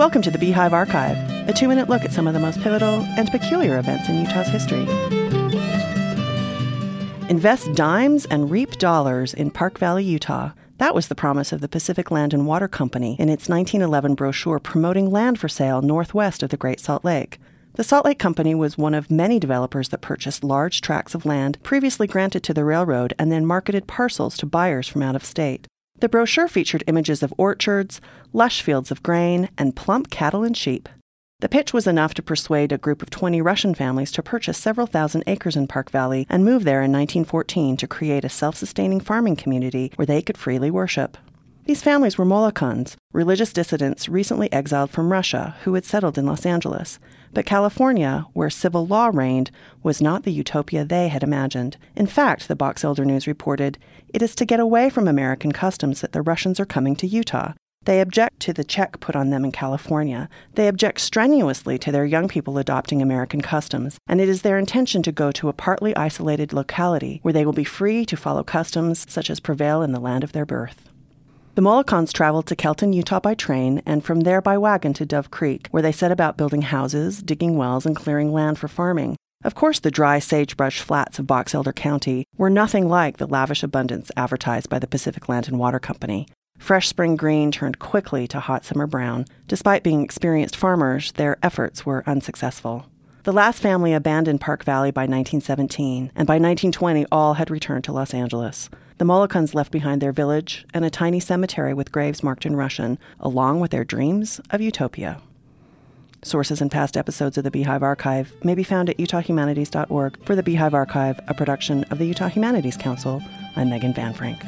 Welcome to the Beehive Archive, a two minute look at some of the most pivotal and peculiar events in Utah's history. Invest dimes and reap dollars in Park Valley, Utah. That was the promise of the Pacific Land and Water Company in its 1911 brochure promoting land for sale northwest of the Great Salt Lake. The Salt Lake Company was one of many developers that purchased large tracts of land previously granted to the railroad and then marketed parcels to buyers from out of state. The brochure featured images of orchards, lush fields of grain, and plump cattle and sheep. The pitch was enough to persuade a group of 20 Russian families to purchase several thousand acres in Park Valley and move there in 1914 to create a self sustaining farming community where they could freely worship. These families were Molokans, religious dissidents recently exiled from Russia who had settled in Los Angeles. But California, where civil law reigned, was not the utopia they had imagined. In fact, the Box Elder News reported, it is to get away from American customs that the Russians are coming to Utah. They object to the check put on them in California. They object strenuously to their young people adopting American customs, and it is their intention to go to a partly isolated locality where they will be free to follow customs such as prevail in the land of their birth. The Molokans traveled to Kelton, Utah by train, and from there by wagon to Dove Creek, where they set about building houses, digging wells, and clearing land for farming. Of course, the dry sagebrush flats of Box Elder County were nothing like the lavish abundance advertised by the Pacific Land and Water Company. Fresh spring green turned quickly to hot summer brown. Despite being experienced farmers, their efforts were unsuccessful. The last family abandoned Park Valley by 1917, and by 1920 all had returned to Los Angeles. The Molokans left behind their village and a tiny cemetery with graves marked in Russian, along with their dreams of utopia. Sources and past episodes of the Beehive Archive may be found at utahhumanities.org. For the Beehive Archive, a production of the Utah Humanities Council, I'm Megan Van Frank.